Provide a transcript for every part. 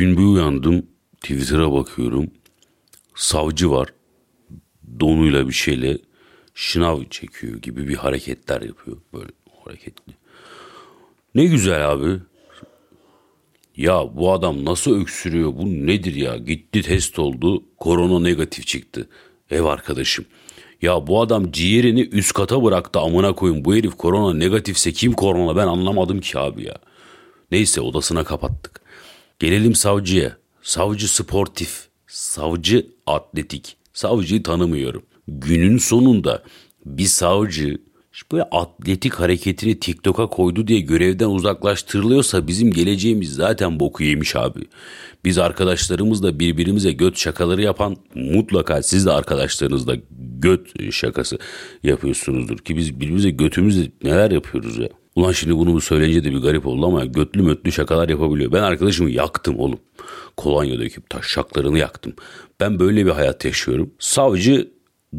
Gün bir uyandım. Twitter'a bakıyorum. Savcı var. Donuyla bir şeyle şınav çekiyor gibi bir hareketler yapıyor. Böyle hareketli. Ne güzel abi. Ya bu adam nasıl öksürüyor? Bu nedir ya? Gitti test oldu. Korona negatif çıktı. Ev arkadaşım. Ya bu adam ciğerini üst kata bıraktı amına koyun. Bu herif korona negatifse kim korona ben anlamadım ki abi ya. Neyse odasına kapattık. Gelelim savcıya. Savcı sportif. Savcı atletik. Savcıyı tanımıyorum. Günün sonunda bir savcı böyle atletik hareketini TikTok'a koydu diye görevden uzaklaştırılıyorsa bizim geleceğimiz zaten boku yemiş abi. Biz arkadaşlarımızla birbirimize göt şakaları yapan mutlaka siz de arkadaşlarınızla göt şakası yapıyorsunuzdur ki biz birbirimize götümüzle neler yapıyoruz ya. Ulan şimdi bunu söyleyince de bir garip oldu ama götlü mötlü şakalar yapabiliyor. Ben arkadaşımı yaktım oğlum. Kolonya döküp taşşaklarını yaktım. Ben böyle bir hayat yaşıyorum. Savcı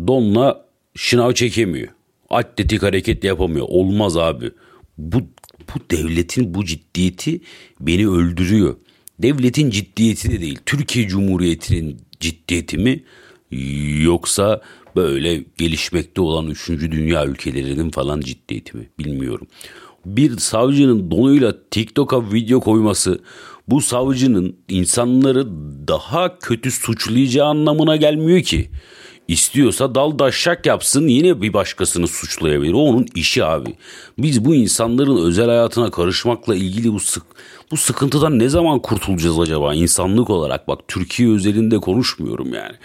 donla şınav çekemiyor. Atletik hareket yapamıyor. Olmaz abi. Bu, bu devletin bu ciddiyeti beni öldürüyor. Devletin ciddiyeti de değil. Türkiye Cumhuriyeti'nin ciddiyeti mi? Yoksa böyle gelişmekte olan 3. dünya ülkelerinin falan ciddiyeti mi? Bilmiyorum. Bir savcının donuyla TikTok'a video koyması bu savcının insanları daha kötü suçlayacağı anlamına gelmiyor ki. İstiyorsa dal daşşak yapsın yine bir başkasını suçlayabilir. O onun işi abi. Biz bu insanların özel hayatına karışmakla ilgili bu sık bu sıkıntıdan ne zaman kurtulacağız acaba insanlık olarak? Bak Türkiye özelinde konuşmuyorum yani.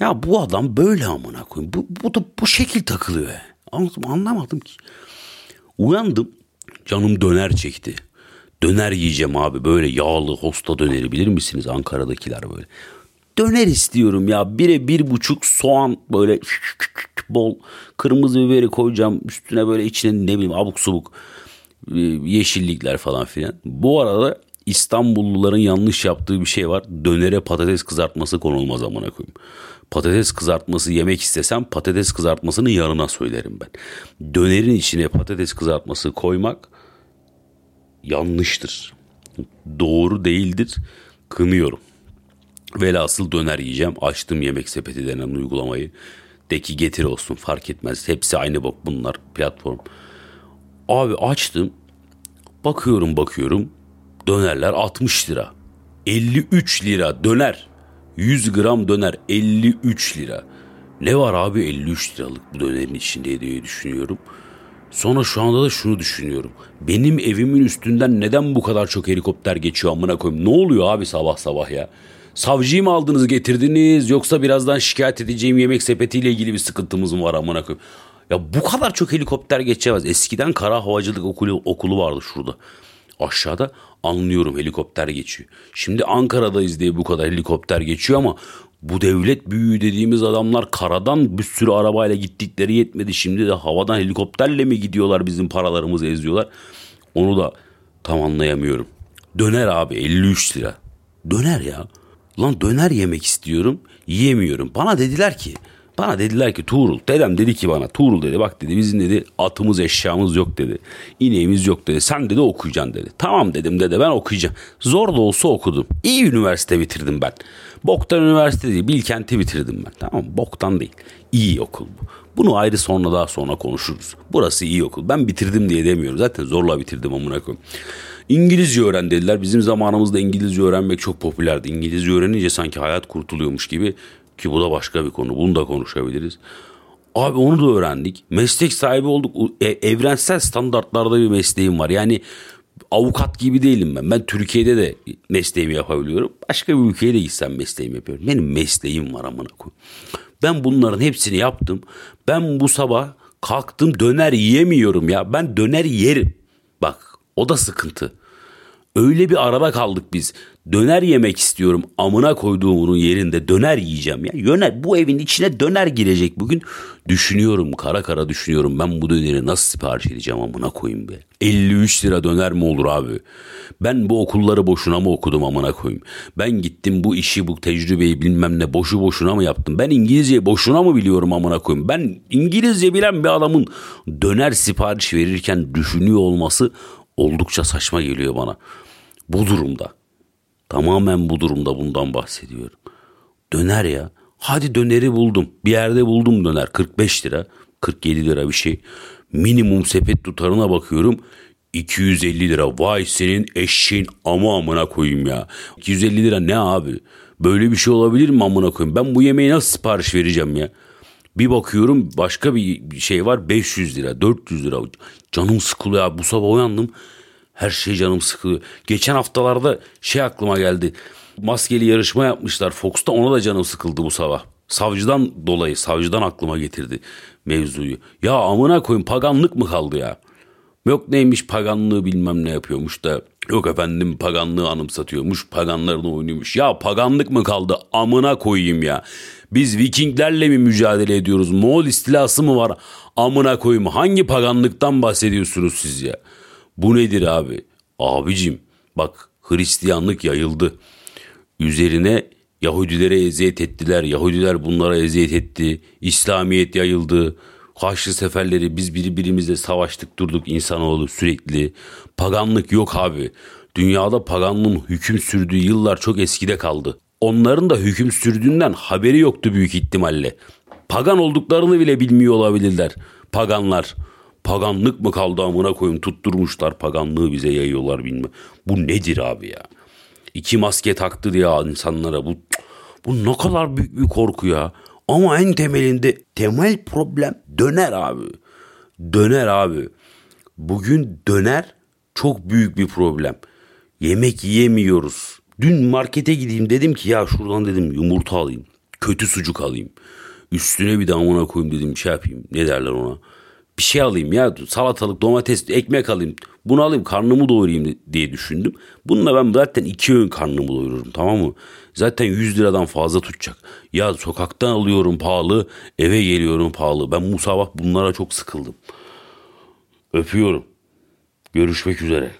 Ya bu adam böyle amına koyayım. Bu, bu da bu şekil takılıyor. Anladım, anlamadım ki. Uyandım. Canım döner çekti. Döner yiyeceğim abi böyle yağlı hosta döneri bilir misiniz Ankara'dakiler böyle. Döner istiyorum ya bire bir buçuk soğan böyle bol kırmızı biberi koyacağım üstüne böyle içine ne bileyim abuk subuk e, yeşillikler falan filan. Bu arada İstanbulluların yanlış yaptığı bir şey var. Dönere patates kızartması konulmaz amına koyayım. Patates kızartması yemek istesem patates kızartmasını yanına söylerim ben. Dönerin içine patates kızartması koymak yanlıştır. Doğru değildir. Kınıyorum. Velhasıl döner yiyeceğim. Açtım yemek sepeti denen uygulamayı. De ki getir olsun fark etmez. Hepsi aynı bok bunlar platform. Abi açtım. Bakıyorum bakıyorum. Dönerler 60 lira. 53 lira döner. 100 gram döner 53 lira. Ne var abi 53 liralık bu dönerin içinde diye düşünüyorum. Sonra şu anda da şunu düşünüyorum. Benim evimin üstünden neden bu kadar çok helikopter geçiyor amına koyayım? Ne oluyor abi sabah sabah ya? Savcıyı mı aldınız getirdiniz yoksa birazdan şikayet edeceğim yemek sepetiyle ilgili bir sıkıntımız mı var amına koyayım? Ya bu kadar çok helikopter geçemez. Eskiden kara havacılık okulu, okulu vardı şurada. Aşağıda anlıyorum helikopter geçiyor. Şimdi Ankara'dayız diye bu kadar helikopter geçiyor ama bu devlet büyüğü dediğimiz adamlar karadan bir sürü arabayla gittikleri yetmedi. Şimdi de havadan helikopterle mi gidiyorlar bizim paralarımızı eziyorlar. Onu da tam anlayamıyorum. Döner abi 53 lira. Döner ya. Lan döner yemek istiyorum yiyemiyorum. Bana dediler ki bana dediler ki Tuğrul dedem dedi ki bana Tuğrul dedi bak dedi bizim dedi atımız eşyamız yok dedi. İneğimiz yok dedi. Sen dedi okuyacaksın dedi. Tamam dedim dede ben okuyacağım. Zor da olsa okudum. İyi üniversite bitirdim ben. Boktan üniversite değil Bilkent'i bitirdim ben. Tamam boktan değil. İyi okul bu. Bunu ayrı sonra daha sonra konuşuruz. Burası iyi okul. Ben bitirdim diye demiyorum. Zaten zorla bitirdim amına koyayım. İngilizce öğren dediler. Bizim zamanımızda İngilizce öğrenmek çok popülerdi. İngilizce öğrenince sanki hayat kurtuluyormuş gibi ki bu da başka bir konu. Bunu da konuşabiliriz. Abi onu da öğrendik. Meslek sahibi olduk. E, evrensel standartlarda bir mesleğim var. Yani avukat gibi değilim ben. Ben Türkiye'de de mesleğimi yapabiliyorum. Başka bir ülkeye de gitsem mesleğimi yapıyorum. Benim mesleğim var amına koyayım. Ben bunların hepsini yaptım. Ben bu sabah kalktım döner yiyemiyorum ya. Ben döner yerim. Bak o da sıkıntı. Öyle bir arada kaldık biz. Döner yemek istiyorum. Amına koyduğumun yerinde döner yiyeceğim ya. Yöner bu evin içine döner girecek bugün. Düşünüyorum kara kara düşünüyorum. Ben bu döneri nasıl sipariş edeceğim amına koyayım be. 53 lira döner mi olur abi? Ben bu okulları boşuna mı okudum amına koyayım? Ben gittim bu işi bu tecrübeyi bilmem ne boşu boşuna mı yaptım? Ben İngilizceyi boşuna mı biliyorum amına koyayım? Ben İngilizce bilen bir adamın döner sipariş verirken düşünüyor olması oldukça saçma geliyor bana. Bu durumda Tamamen bu durumda bundan bahsediyorum. Döner ya. Hadi döneri buldum. Bir yerde buldum döner. 45 lira. 47 lira bir şey. Minimum sepet tutarına bakıyorum. 250 lira. Vay senin eşeğin ama amına koyayım ya. 250 lira ne abi? Böyle bir şey olabilir mi amına koyayım? Ben bu yemeği nasıl sipariş vereceğim ya? Bir bakıyorum başka bir şey var 500 lira 400 lira. Canım sıkılıyor abi. Bu sabah uyandım. Her şey canım sıkılıyor. Geçen haftalarda şey aklıma geldi. Maskeli yarışma yapmışlar Fox'ta ona da canım sıkıldı bu sabah. Savcıdan dolayı savcıdan aklıma getirdi mevzuyu. Ya amına koyun paganlık mı kaldı ya? Yok neymiş paganlığı bilmem ne yapıyormuş da yok efendim paganlığı anımsatıyormuş paganların oynuyormuş. Ya paganlık mı kaldı amına koyayım ya. Biz Vikinglerle mi mücadele ediyoruz? Moğol istilası mı var? Amına koyayım hangi paganlıktan bahsediyorsunuz siz ya? Bu nedir abi? Abicim bak Hristiyanlık yayıldı. Üzerine Yahudilere eziyet ettiler. Yahudiler bunlara eziyet etti. İslamiyet yayıldı. Haçlı seferleri biz birbirimizle savaştık durduk insanoğlu sürekli. Paganlık yok abi. Dünyada paganlığın hüküm sürdüğü yıllar çok eskide kaldı. Onların da hüküm sürdüğünden haberi yoktu büyük ihtimalle. Pagan olduklarını bile bilmiyor olabilirler. Paganlar. Paganlık mı kaldı amına koyun tutturmuşlar paganlığı bize yayıyorlar bilmem. Bu nedir abi ya? İki maske taktı diye insanlara bu bu ne kadar büyük bir korku ya. Ama en temelinde temel problem döner abi. Döner abi. Bugün döner çok büyük bir problem. Yemek yiyemiyoruz. Dün markete gideyim dedim ki ya şuradan dedim yumurta alayım. Kötü sucuk alayım. Üstüne bir damına koyayım dedim şey yapayım. Ne derler ona? Bir şey alayım ya salatalık domates ekmek alayım. Bunu alayım karnımı doyurayım diye düşündüm. Bununla ben zaten iki öğün karnımı doyururum tamam mı? Zaten 100 liradan fazla tutacak. Ya sokaktan alıyorum pahalı eve geliyorum pahalı. Ben bu sabah bunlara çok sıkıldım. Öpüyorum. Görüşmek üzere.